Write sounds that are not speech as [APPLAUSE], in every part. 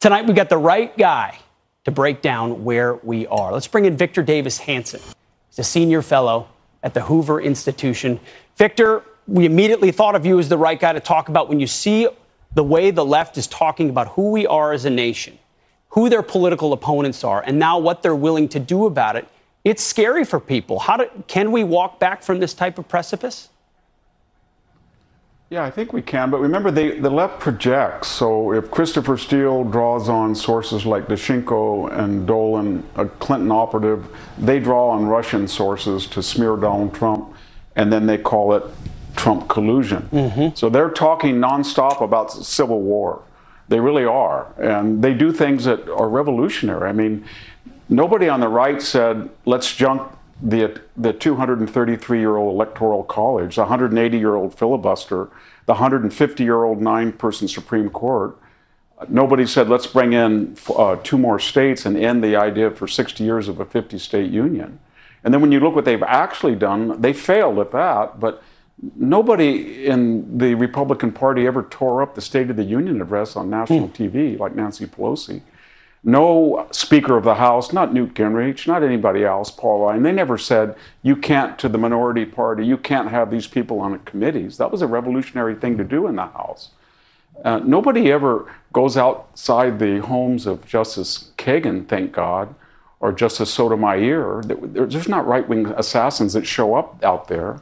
Tonight, we got the right guy to break down where we are. Let's bring in Victor Davis Hanson. He's a senior fellow at the Hoover Institution. Victor, we immediately thought of you as the right guy to talk about when you see the way the left is talking about who we are as a nation, who their political opponents are, and now what they're willing to do about it. It's scary for people. How do, can we walk back from this type of precipice? Yeah, I think we can, but remember, they, the left projects. So if Christopher Steele draws on sources like Danchenko and Dolan, a Clinton operative, they draw on Russian sources to smear Donald Trump, and then they call it Trump collusion. Mm-hmm. So they're talking nonstop about civil war. They really are. And they do things that are revolutionary. I mean, nobody on the right said, let's junk the, the 233 year old electoral college, the 180 year old filibuster, the 150 year old nine person Supreme Court. Nobody said, let's bring in uh, two more states and end the idea for 60 years of a 50 state union. And then when you look what they've actually done, they failed at that. But nobody in the Republican Party ever tore up the State of the Union address on national mm. TV like Nancy Pelosi. No Speaker of the House, not Newt Gingrich, not anybody else, Paul Ryan, they never said, you can't, to the minority party, you can't have these people on committees. That was a revolutionary thing to do in the House. Uh, nobody ever goes outside the homes of Justice Kagan, thank God, or Justice Sotomayor. There's not right wing assassins that show up out there.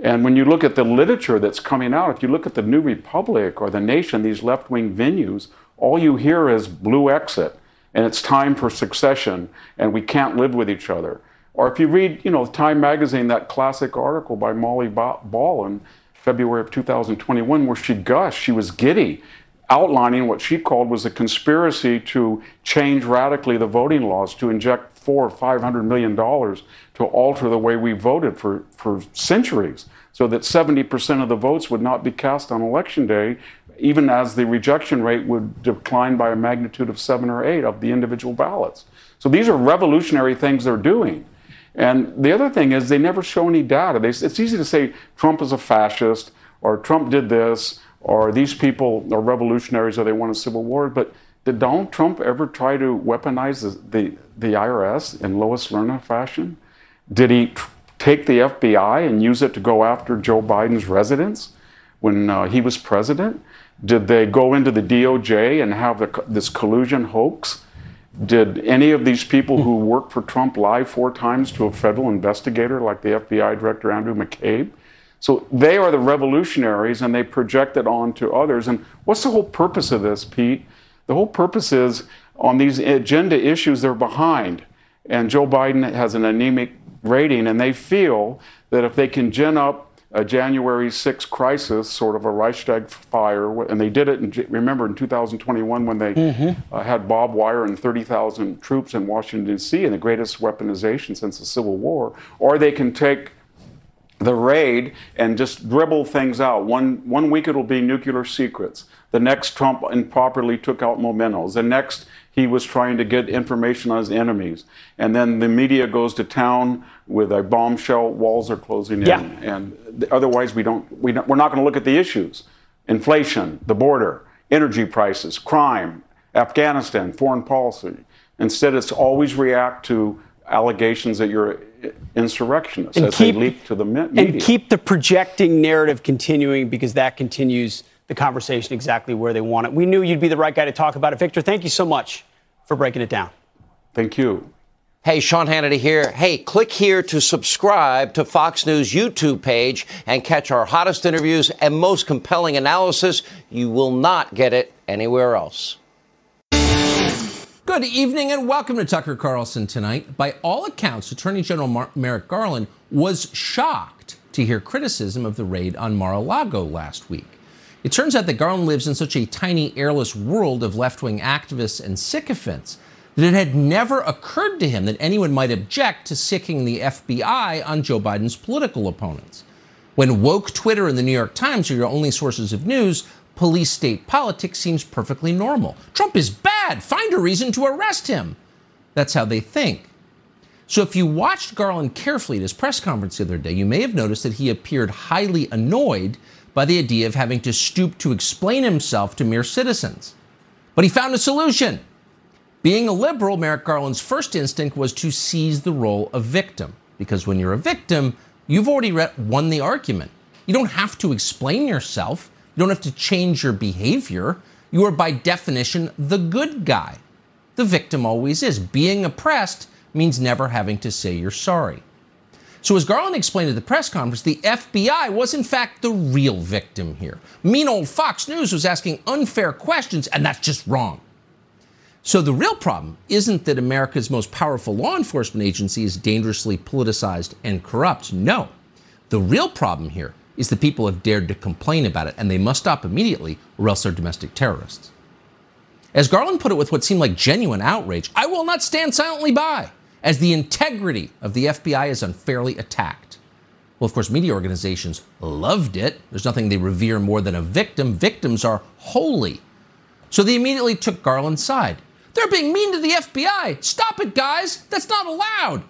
And when you look at the literature that's coming out, if you look at the New Republic or the Nation, these left wing venues, all you hear is blue exit and it's time for succession and we can't live with each other. Or if you read, you know, Time magazine, that classic article by Molly Ball in February of 2021, where she gushed, she was giddy, outlining what she called was a conspiracy to change radically the voting laws, to inject four or five hundred million dollars to alter the way we voted for, for centuries, so that 70% of the votes would not be cast on election day even as the rejection rate would decline by a magnitude of seven or eight of the individual ballots. So these are revolutionary things they're doing. And the other thing is they never show any data. They, it's easy to say Trump is a fascist or Trump did this or these people are revolutionaries or they want a civil war. But did Donald Trump ever try to weaponize the, the, the IRS in Lois Lerner fashion? Did he tr- take the FBI and use it to go after Joe Biden's residence when uh, he was president? Did they go into the DOJ and have the, this collusion hoax? Did any of these people who worked for Trump lie four times to a federal investigator like the FBI Director Andrew McCabe? So they are the revolutionaries and they project it on to others. And what's the whole purpose of this, Pete? The whole purpose is on these agenda issues, they're behind. And Joe Biden has an anemic rating, and they feel that if they can gin up a January 6 crisis, sort of a Reichstag fire, and they did it. In, remember in 2021 when they mm-hmm. uh, had barbed wire and 30,000 troops in Washington D.C. and the greatest weaponization since the Civil War, or they can take the raid and just dribble things out. One one week it'll be nuclear secrets. The next Trump improperly took out mementos. The next he was trying to get information on his enemies. And then the media goes to town with a bombshell, walls are closing in. Yeah. And otherwise, we don't, we don't, we're not going to look at the issues inflation, the border, energy prices, crime, Afghanistan, foreign policy. Instead, it's always react to allegations that you're insurrectionists and as keep, they leak to the media. And keep the projecting narrative continuing because that continues the conversation exactly where they want it. We knew you'd be the right guy to talk about it. Victor, thank you so much for breaking it down. Thank you. Hey, Sean Hannity here. Hey, click here to subscribe to Fox News YouTube page and catch our hottest interviews and most compelling analysis. You will not get it anywhere else. Good evening and welcome to Tucker Carlson tonight. By all accounts, Attorney General Mar- Merrick Garland was shocked to hear criticism of the raid on Mar a Lago last week. It turns out that Garland lives in such a tiny, airless world of left wing activists and sycophants that it had never occurred to him that anyone might object to sicking the FBI on Joe Biden's political opponents. When woke Twitter and the New York Times are your only sources of news, police state politics seems perfectly normal. Trump is bad. Find a reason to arrest him. That's how they think. So if you watched Garland carefully at his press conference the other day, you may have noticed that he appeared highly annoyed by the idea of having to stoop to explain himself to mere citizens. But he found a solution. Being a liberal, Merrick Garland's first instinct was to seize the role of victim. Because when you're a victim, you've already won the argument. You don't have to explain yourself, you don't have to change your behavior. You are, by definition, the good guy. The victim always is. Being oppressed means never having to say you're sorry. So, as Garland explained at the press conference, the FBI was in fact the real victim here. Mean old Fox News was asking unfair questions, and that's just wrong. So, the real problem isn't that America's most powerful law enforcement agency is dangerously politicized and corrupt. No. The real problem here is that people have dared to complain about it, and they must stop immediately, or else they're domestic terrorists. As Garland put it with what seemed like genuine outrage, I will not stand silently by as the integrity of the FBI is unfairly attacked. Well, of course, media organizations loved it. There's nothing they revere more than a victim. Victims are holy. So they immediately took Garland's side. They're being mean to the FBI. Stop it, guys. That's not allowed.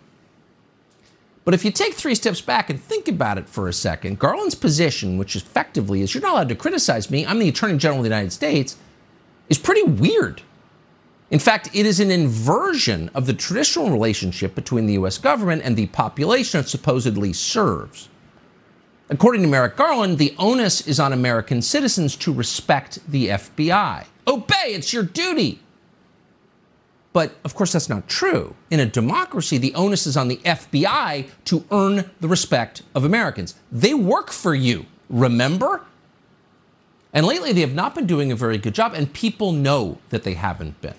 But if you take three steps back and think about it for a second, Garland's position, which effectively is you're not allowed to criticize me, I'm the Attorney General of the United States, is pretty weird. In fact, it is an inversion of the traditional relationship between the US government and the population it supposedly serves. According to Merrick Garland, the onus is on American citizens to respect the FBI. Obey, it's your duty. But of course, that's not true. In a democracy, the onus is on the FBI to earn the respect of Americans. They work for you, remember? And lately, they have not been doing a very good job, and people know that they haven't been.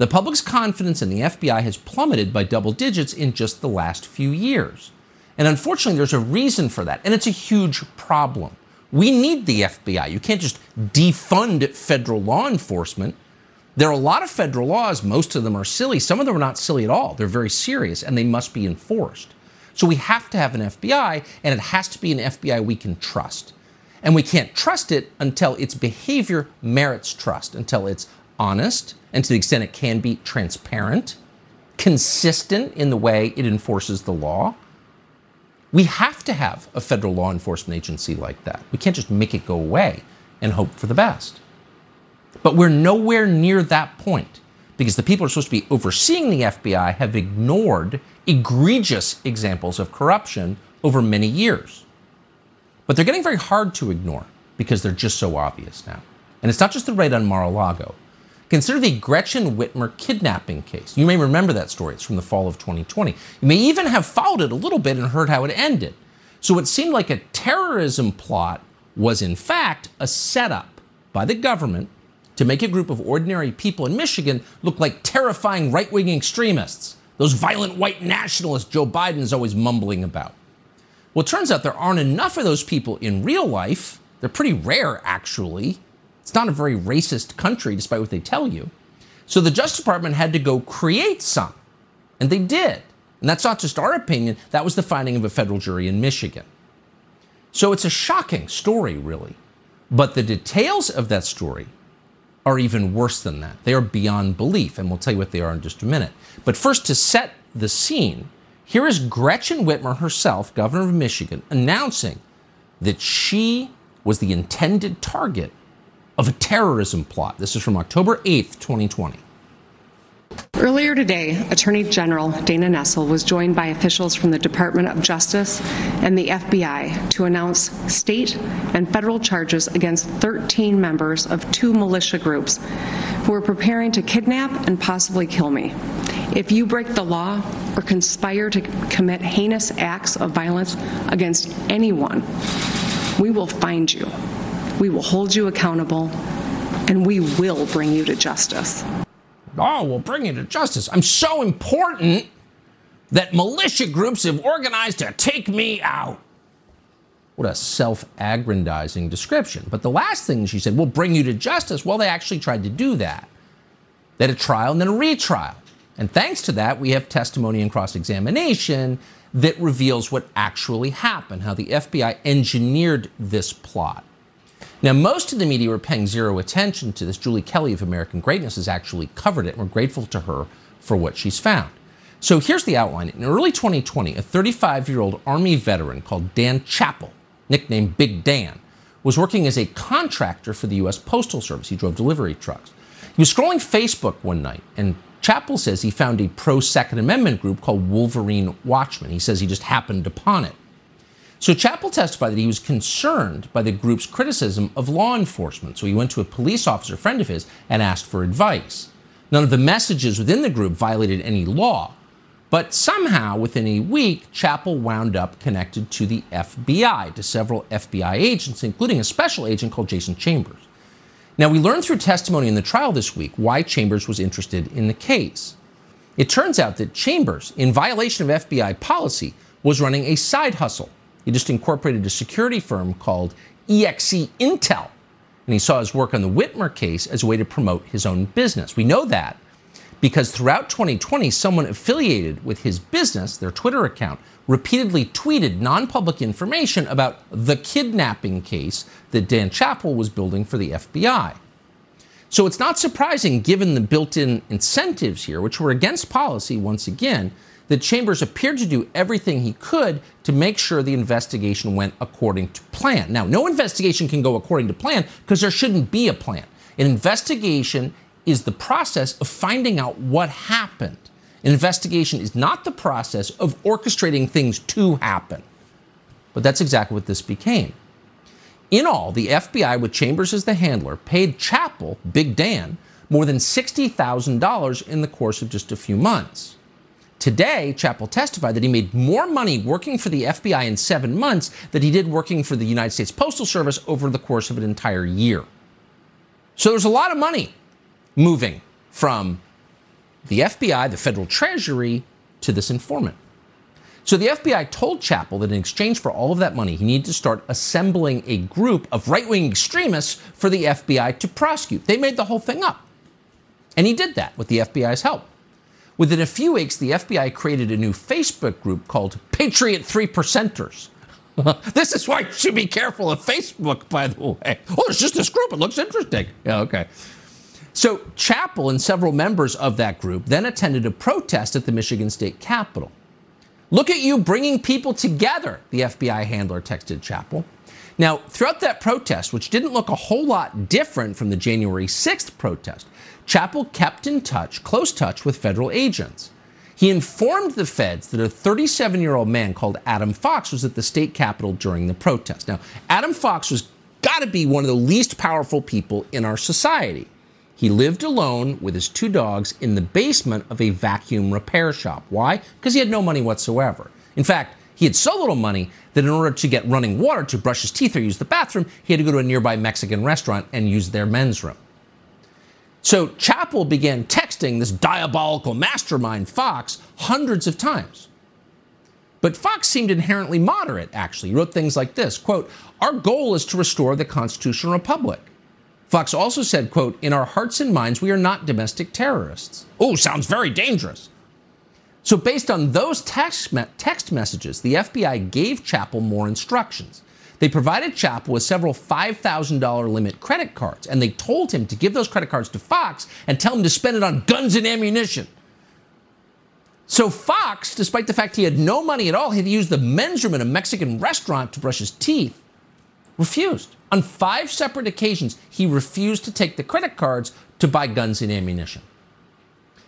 The public's confidence in the FBI has plummeted by double digits in just the last few years. And unfortunately, there's a reason for that, and it's a huge problem. We need the FBI. You can't just defund federal law enforcement. There are a lot of federal laws. Most of them are silly. Some of them are not silly at all. They're very serious, and they must be enforced. So we have to have an FBI, and it has to be an FBI we can trust. And we can't trust it until its behavior merits trust, until it's honest, and to the extent it can be transparent, consistent in the way it enforces the law. We have to have a federal law enforcement agency like that. We can't just make it go away and hope for the best. But we're nowhere near that point because the people who are supposed to be overseeing the FBI have ignored egregious examples of corruption over many years. But they're getting very hard to ignore because they're just so obvious now. And it's not just the raid on Mar a Lago. Consider the Gretchen Whitmer kidnapping case. You may remember that story. It's from the fall of 2020. You may even have followed it a little bit and heard how it ended. So it seemed like a terrorism plot was, in fact, a setup by the government to make a group of ordinary people in Michigan look like terrifying right wing extremists, those violent white nationalists Joe Biden is always mumbling about. Well, it turns out there aren't enough of those people in real life. They're pretty rare, actually. It's not a very racist country, despite what they tell you. So the Justice Department had to go create some. And they did. And that's not just our opinion, that was the finding of a federal jury in Michigan. So it's a shocking story, really. But the details of that story are even worse than that. They are beyond belief, and we'll tell you what they are in just a minute. But first, to set the scene, here is Gretchen Whitmer herself, governor of Michigan, announcing that she was the intended target of a terrorism plot. This is from October 8th, 2020. Earlier today, Attorney General Dana Nessel was joined by officials from the Department of Justice and the FBI to announce state and federal charges against 13 members of two militia groups who are preparing to kidnap and possibly kill me. If you break the law or conspire to commit heinous acts of violence against anyone, we will find you. We will hold you accountable, and we will bring you to justice. Oh, we'll bring you to justice. I'm so important that militia groups have organized to take me out. What a self aggrandizing description. But the last thing she said, we'll bring you to justice. Well, they actually tried to do that. They had a trial and then a retrial. And thanks to that, we have testimony and cross examination that reveals what actually happened, how the FBI engineered this plot. Now, most of the media were paying zero attention to this. Julie Kelly of American Greatness has actually covered it, and we're grateful to her for what she's found. So here's the outline. In early 2020, a 35 year old Army veteran called Dan Chappell, nicknamed Big Dan, was working as a contractor for the U.S. Postal Service. He drove delivery trucks. He was scrolling Facebook one night, and Chappell says he found a pro Second Amendment group called Wolverine Watchmen. He says he just happened upon it. So Chappell testified that he was concerned by the group's criticism of law enforcement. So he went to a police officer friend of his and asked for advice. None of the messages within the group violated any law. But somehow, within a week, Chappell wound up connected to the FBI, to several FBI agents, including a special agent called Jason Chambers. Now, we learned through testimony in the trial this week why Chambers was interested in the case. It turns out that Chambers, in violation of FBI policy, was running a side hustle. He just incorporated a security firm called EXE Intel, and he saw his work on the Whitmer case as a way to promote his own business. We know that because throughout 2020, someone affiliated with his business, their Twitter account, repeatedly tweeted non public information about the kidnapping case that Dan Chappell was building for the FBI. So it's not surprising, given the built in incentives here, which were against policy once again, that Chambers appeared to do everything he could to make sure the investigation went according to plan. Now, no investigation can go according to plan because there shouldn't be a plan. An investigation is the process of finding out what happened. An investigation is not the process of orchestrating things to happen. But that's exactly what this became. In all, the FBI, with Chambers as the handler, paid Chappell, Big Dan, more than $60,000 in the course of just a few months. Today, Chappell testified that he made more money working for the FBI in seven months than he did working for the United States Postal Service over the course of an entire year. So there's a lot of money moving from the FBI, the federal treasury, to this informant. So the FBI told Chappell that in exchange for all of that money, he needed to start assembling a group of right wing extremists for the FBI to prosecute. They made the whole thing up. And he did that with the FBI's help. Within a few weeks, the FBI created a new Facebook group called Patriot Three Percenters. [LAUGHS] this is why you should be careful of Facebook, by the way. Oh, it's just this group. It looks interesting. Yeah, okay. So Chappell and several members of that group then attended a protest at the Michigan State Capitol. Look at you bringing people together, the FBI handler texted Chappell. Now, throughout that protest, which didn't look a whole lot different from the January 6th protest, Chappell kept in touch, close touch with federal agents. He informed the feds that a 37 year old man called Adam Fox was at the state capitol during the protest. Now, Adam Fox was got to be one of the least powerful people in our society. He lived alone with his two dogs in the basement of a vacuum repair shop. Why? Because he had no money whatsoever. In fact, he had so little money that in order to get running water to brush his teeth or use the bathroom, he had to go to a nearby Mexican restaurant and use their men's room. So Chappell began texting this diabolical mastermind, Fox, hundreds of times. But Fox seemed inherently moderate, actually. He wrote things like this quote, Our goal is to restore the constitutional republic. Fox also said, quote, in our hearts and minds, we are not domestic terrorists. Oh, sounds very dangerous. So based on those text, me- text messages, the FBI gave Chappell more instructions. They provided Chappell with several $5,000 limit credit cards, and they told him to give those credit cards to Fox and tell him to spend it on guns and ammunition. So Fox, despite the fact he had no money at all, had to use the men's room in a Mexican restaurant to brush his teeth, refused. On five separate occasions, he refused to take the credit cards to buy guns and ammunition.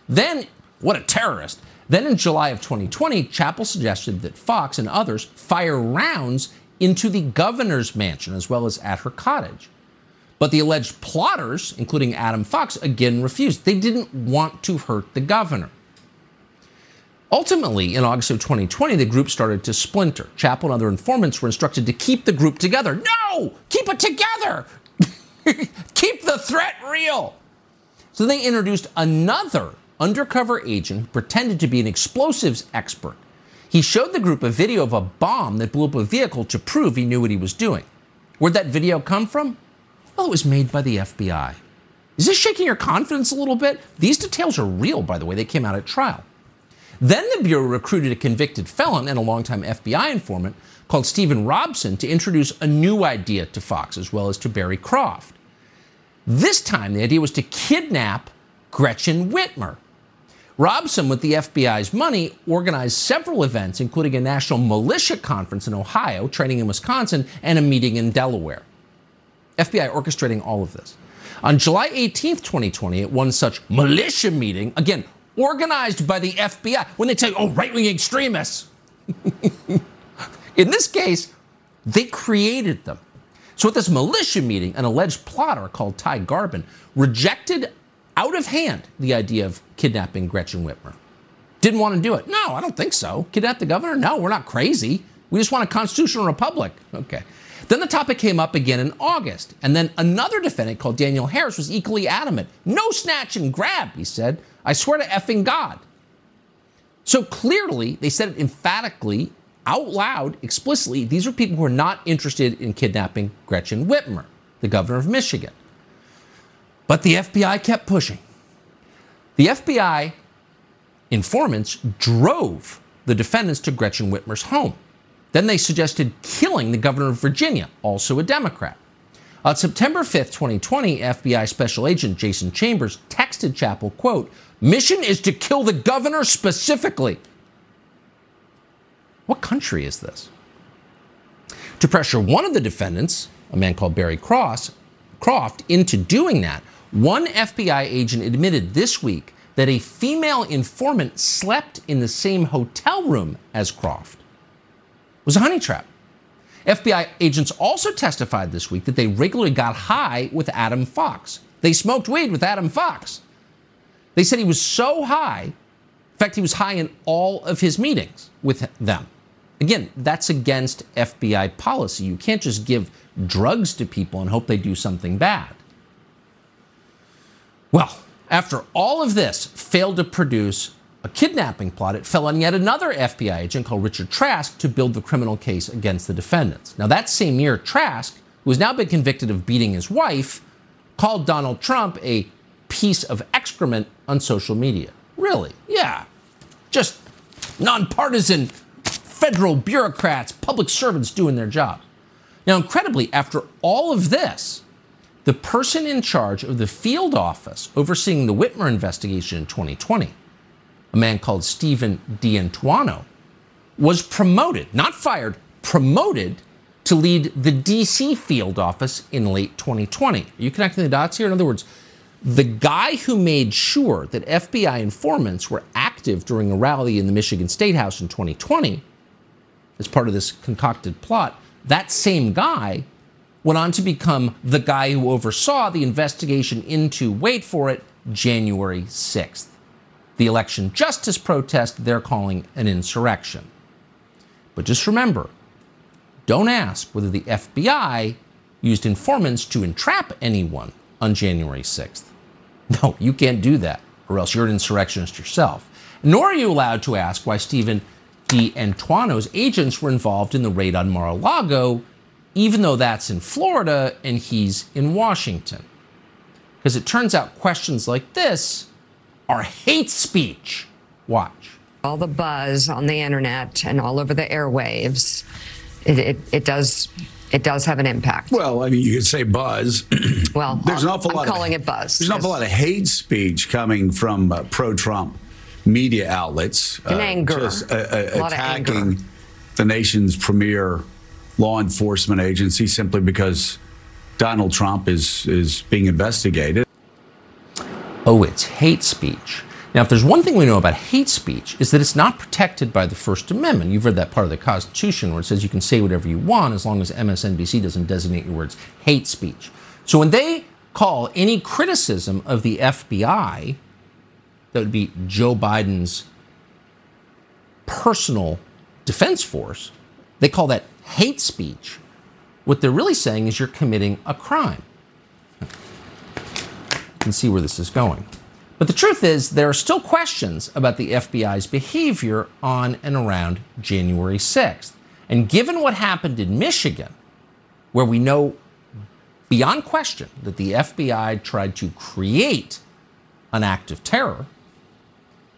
Then, what a terrorist. Then in July of 2020, Chappell suggested that Fox and others fire rounds into the governor's mansion as well as at her cottage. But the alleged plotters, including Adam Fox, again refused. They didn't want to hurt the governor. Ultimately, in August of 2020, the group started to splinter. Chapel and other informants were instructed to keep the group together. No! Keep it together! [LAUGHS] keep the threat real! So they introduced another undercover agent who pretended to be an explosives expert. He showed the group a video of a bomb that blew up a vehicle to prove he knew what he was doing. Where'd that video come from? Well, it was made by the FBI. Is this shaking your confidence a little bit? These details are real, by the way. They came out at trial. Then the Bureau recruited a convicted felon and a longtime FBI informant called Stephen Robeson to introduce a new idea to Fox as well as to Barry Croft. This time, the idea was to kidnap Gretchen Whitmer. Robeson, with the FBI's money, organized several events, including a national militia conference in Ohio, training in Wisconsin, and a meeting in Delaware. FBI orchestrating all of this. On July 18th, 2020, at one such militia meeting, again, organized by the FBI, when they tell you, oh, right wing extremists. [LAUGHS] In this case, they created them. So at this militia meeting, an alleged plotter called Ty Garbin rejected out of hand the idea of kidnapping Gretchen Whitmer. Didn't want to do it. No, I don't think so. Kidnap the governor? No, we're not crazy. We just want a constitutional republic. Okay. Then the topic came up again in August. And then another defendant called Daniel Harris was equally adamant. No snatch and grab, he said. I swear to effing God. So clearly, they said it emphatically, out loud, explicitly. These are people who are not interested in kidnapping Gretchen Whitmer, the governor of Michigan. But the FBI kept pushing. The FBI informants drove the defendants to Gretchen Whitmer's home. Then they suggested killing the governor of Virginia, also a Democrat. On September 5th, 2020, FBI Special Agent Jason Chambers texted Chappell, quote, mission is to kill the governor specifically. What country is this? To pressure one of the defendants, a man called Barry Cross, Croft, into doing that, one FBI agent admitted this week that a female informant slept in the same hotel room as Croft. It was a honey trap. FBI agents also testified this week that they regularly got high with Adam Fox. They smoked weed with Adam Fox. They said he was so high, in fact, he was high in all of his meetings with them. Again, that's against FBI policy. You can't just give drugs to people and hope they do something bad. Well, after all of this failed to produce a kidnapping plot, it fell on yet another FBI agent called Richard Trask to build the criminal case against the defendants. Now, that same year, Trask, who has now been convicted of beating his wife, called Donald Trump a piece of excrement on social media. Really? Yeah. Just nonpartisan federal bureaucrats, public servants doing their job. Now, incredibly, after all of this, the person in charge of the field office overseeing the Whitmer investigation in 2020, a man called Stephen D'Antuono, was promoted, not fired, promoted to lead the DC field office in late 2020. Are you connecting the dots here? In other words, the guy who made sure that FBI informants were active during a rally in the Michigan State House in 2020 as part of this concocted plot, that same guy went on to become the guy who oversaw the investigation into, wait for it, January 6th. The election justice protest they're calling an insurrection. But just remember don't ask whether the FBI used informants to entrap anyone on January 6th. No, you can't do that, or else you're an insurrectionist yourself. Nor are you allowed to ask why Stephen D'Antuono's agents were involved in the raid on Mar a Lago even though that's in Florida and he's in Washington. Because it turns out questions like this are hate speech. Watch. All the buzz on the internet and all over the airwaves, it, it, it does it does have an impact. Well, I mean, you could say buzz. [CLEARS THROAT] well, there's an awful I'm lot. calling of, it buzz. There's an awful lot of hate speech coming from uh, pro-Trump media outlets. And uh, anger. Just, uh, uh attacking the nation's premier law enforcement agency simply because Donald Trump is, is being investigated. Oh, it's hate speech. Now, if there's one thing we know about hate speech, is that it's not protected by the First Amendment. You've read that part of the Constitution where it says you can say whatever you want as long as MSNBC doesn't designate your words hate speech. So when they call any criticism of the FBI, that would be Joe Biden's personal defense force, they call that hate speech, what they're really saying is you're committing a crime. You can see where this is going. But the truth is, there are still questions about the FBI's behavior on and around January 6th. And given what happened in Michigan, where we know beyond question that the FBI tried to create an act of terror,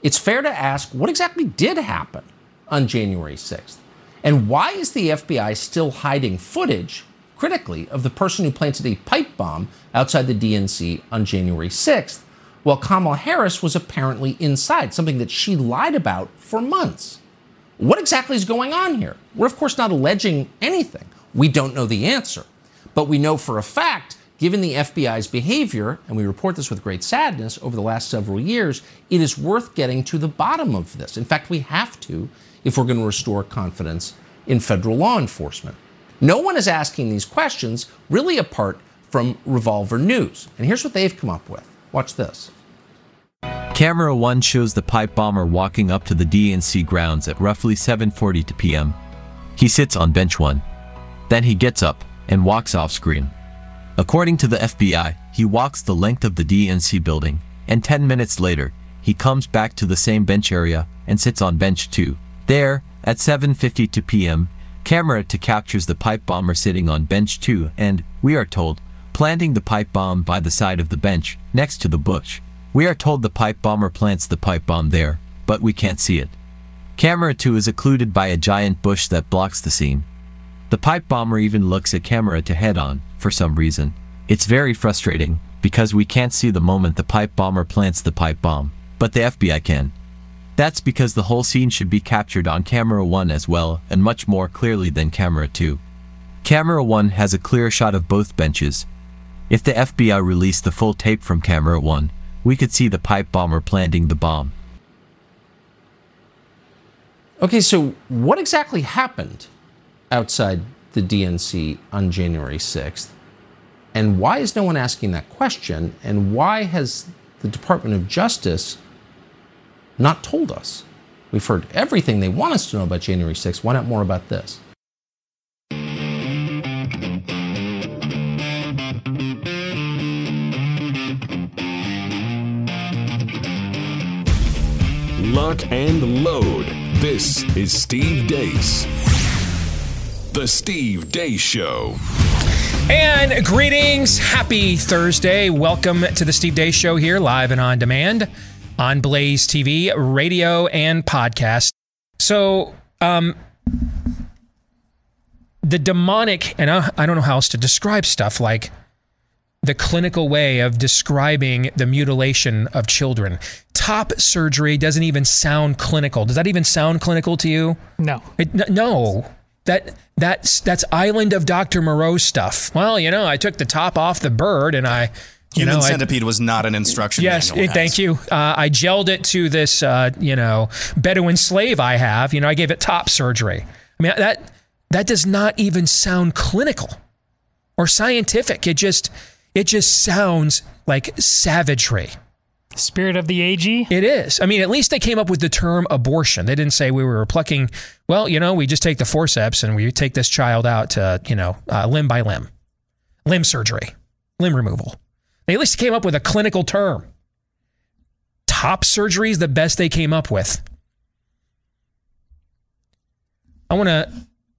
it's fair to ask what exactly did happen on January 6th? And why is the FBI still hiding footage, critically, of the person who planted a pipe bomb outside the DNC on January 6th, while Kamala Harris was apparently inside, something that she lied about for months? What exactly is going on here? We're, of course, not alleging anything. We don't know the answer. But we know for a fact, given the FBI's behavior, and we report this with great sadness over the last several years, it is worth getting to the bottom of this. In fact, we have to if we're going to restore confidence in federal law enforcement. No one is asking these questions really apart from Revolver News. And here's what they've come up with. Watch this. Camera 1 shows the pipe bomber walking up to the DNC grounds at roughly 7:40 p.m. He sits on bench 1. Then he gets up and walks off screen. According to the FBI, he walks the length of the DNC building, and 10 minutes later, he comes back to the same bench area and sits on bench 2. There, at 7:52 p.m., camera to captures the pipe bomber sitting on bench 2 and, we are told, planting the pipe bomb by the side of the bench, next 2 the bush. We are told the pipe bomber plants the pipe bomb there, but we can't see it. Camera 2 is occluded by a giant bush that blocks the scene. The pipe bomber even looks at camera to head on, for some reason. It's very frustrating, because we can't see the moment the pipe bomber plants the pipe bomb, but the FBI can. That's because the whole scene should be captured on camera 1 as well, and much more clearly than camera 2. Camera 1 has a clear shot of both benches. If the FBI released the full tape from camera 1, we could see the pipe bomber planting the bomb. Okay, so what exactly happened outside the DNC on January 6th? And why is no one asking that question? And why has the Department of Justice not told us. We've heard everything they want us to know about January 6th. Why not more about this? Lock and load. This is Steve Deace. The Steve Deace Show. And greetings. Happy Thursday. Welcome to the Steve Deace Show here, live and on demand on Blaze TV, radio, and podcast. So, um, the demonic, and I, I don't know how else to describe stuff like the clinical way of describing the mutilation of children. Top surgery doesn't even sound clinical. Does that even sound clinical to you? No. It, no. That that's that's island of Dr. Moreau stuff. Well, you know, I took the top off the bird and I Human know, centipede I, was not an instruction yes, manual. Yes, thank you. Uh, I gelled it to this, uh, you know, Bedouin slave I have. You know, I gave it top surgery. I mean, that that does not even sound clinical or scientific. It just it just sounds like savagery. Spirit of the AG? It is. I mean, at least they came up with the term abortion. They didn't say we were plucking, well, you know, we just take the forceps and we take this child out to, you know, uh, limb by limb, limb surgery, limb removal. They at least came up with a clinical term. Top surgery is the best they came up with. I want to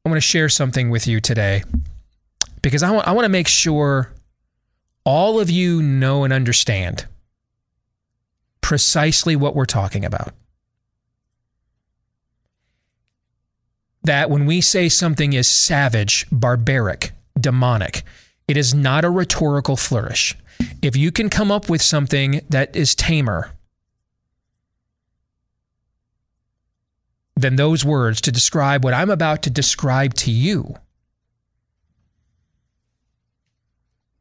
I want to share something with you today because I want I want to make sure all of you know and understand precisely what we're talking about. That when we say something is savage, barbaric, demonic, it is not a rhetorical flourish. If you can come up with something that is tamer than those words to describe what I'm about to describe to you,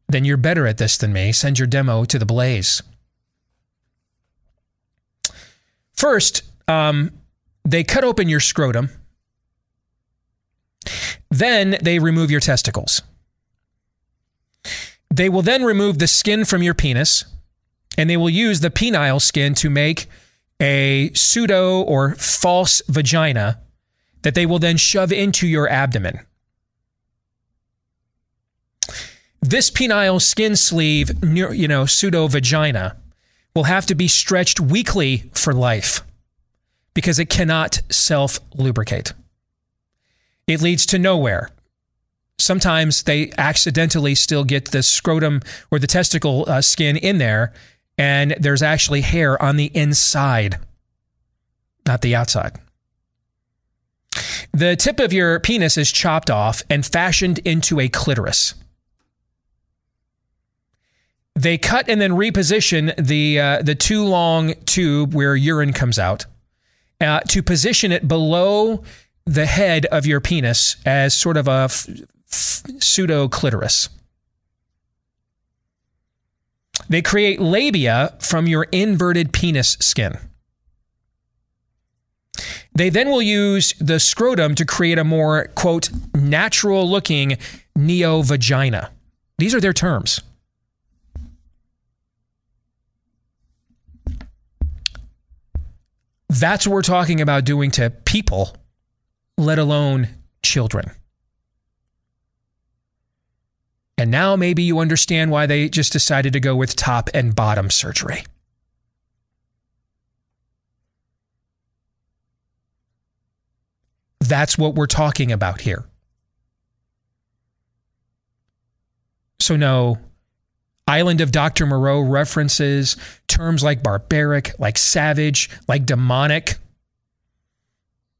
then you're better at this than me. Send your demo to the Blaze. First, um, they cut open your scrotum. Then they remove your testicles. They will then remove the skin from your penis and they will use the penile skin to make a pseudo or false vagina that they will then shove into your abdomen. This penile skin sleeve, you know, pseudo vagina will have to be stretched weekly for life because it cannot self lubricate. It leads to nowhere sometimes they accidentally still get the scrotum or the testicle uh, skin in there, and there's actually hair on the inside, not the outside. The tip of your penis is chopped off and fashioned into a clitoris. They cut and then reposition the uh, the too long tube where urine comes out uh, to position it below the head of your penis as sort of a pseudo clitoris. They create labia from your inverted penis skin. They then will use the scrotum to create a more, quote, natural looking neo vagina. These are their terms. That's what we're talking about doing to people, let alone children. And now maybe you understand why they just decided to go with top and bottom surgery. That's what we're talking about here. So, no, Island of Dr. Moreau references terms like barbaric, like savage, like demonic.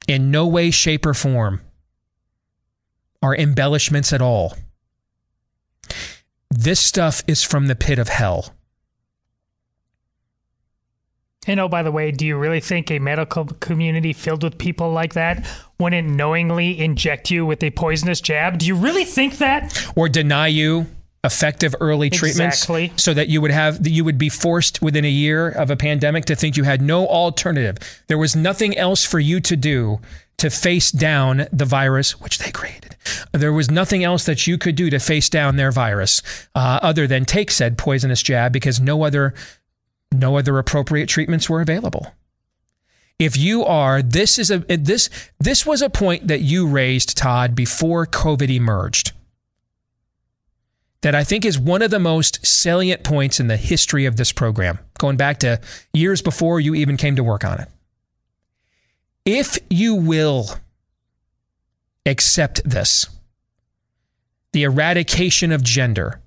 In no way, shape, or form are embellishments at all. This stuff is from the pit of hell. And oh, by the way, do you really think a medical community filled with people like that wouldn't knowingly inject you with a poisonous jab? Do you really think that? Or deny you effective early treatments Exactly. so that you would have that you would be forced within a year of a pandemic to think you had no alternative. There was nothing else for you to do to face down the virus which they created. There was nothing else that you could do to face down their virus uh, other than take said poisonous jab because no other no other appropriate treatments were available. If you are this is a this this was a point that you raised Todd before COVID emerged that I think is one of the most salient points in the history of this program, going back to years before you even came to work on it. If you will accept this, the eradication of gender,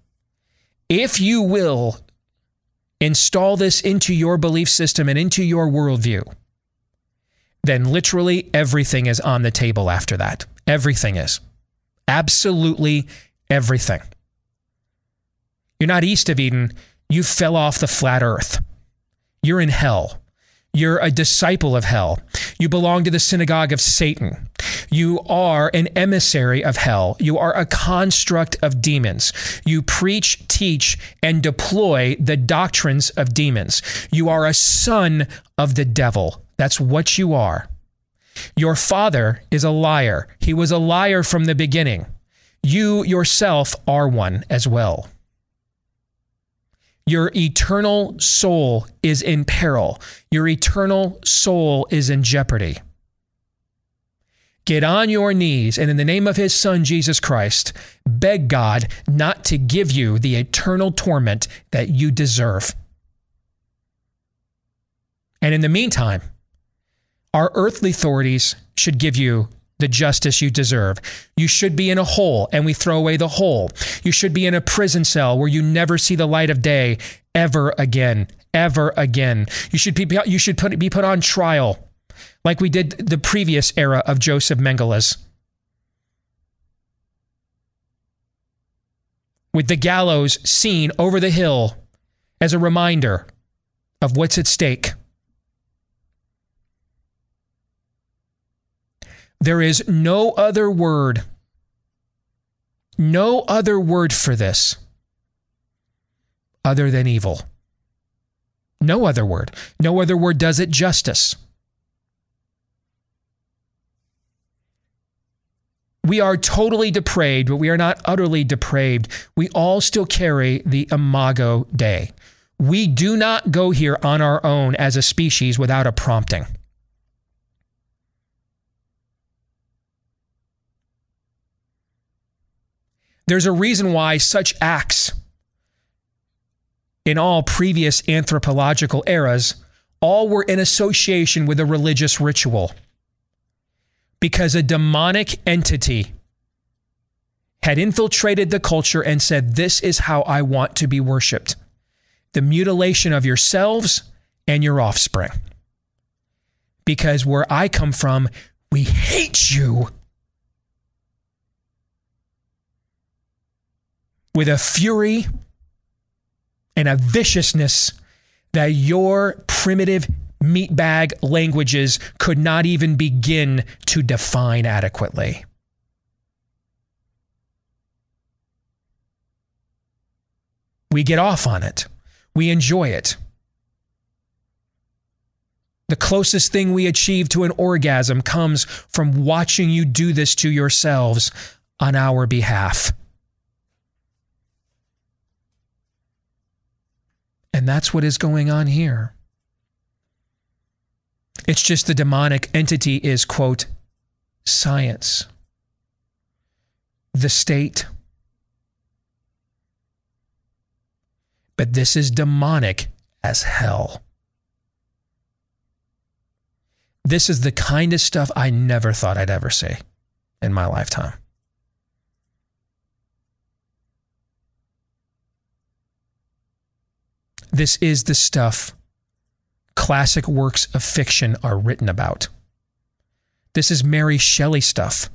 if you will install this into your belief system and into your worldview, then literally everything is on the table after that. Everything is. Absolutely everything. You're not east of Eden. You fell off the flat earth. You're in hell. You're a disciple of hell. You belong to the synagogue of Satan. You are an emissary of hell. You are a construct of demons. You preach, teach, and deploy the doctrines of demons. You are a son of the devil. That's what you are. Your father is a liar. He was a liar from the beginning. You yourself are one as well. Your eternal soul is in peril. Your eternal soul is in jeopardy. Get on your knees and, in the name of his son, Jesus Christ, beg God not to give you the eternal torment that you deserve. And in the meantime, our earthly authorities should give you the justice you deserve. You should be in a hole and we throw away the hole. You should be in a prison cell where you never see the light of day ever again, ever again. You should be you should put, be put on trial like we did the previous era of Joseph Mengele's. With the gallows seen over the hill as a reminder of what's at stake. There is no other word, no other word for this other than evil. No other word. No other word does it justice. We are totally depraved, but we are not utterly depraved. We all still carry the imago Dei. We do not go here on our own as a species without a prompting. There's a reason why such acts in all previous anthropological eras all were in association with a religious ritual. Because a demonic entity had infiltrated the culture and said, This is how I want to be worshiped the mutilation of yourselves and your offspring. Because where I come from, we hate you with a fury and a viciousness that your primitive meatbag languages could not even begin to define adequately. We get off on it. We enjoy it. The closest thing we achieve to an orgasm comes from watching you do this to yourselves on our behalf. And that's what is going on here. It's just the demonic entity is, quote, science, the state. But this is demonic as hell. This is the kind of stuff I never thought I'd ever see in my lifetime. This is the stuff classic works of fiction are written about. This is Mary Shelley stuff.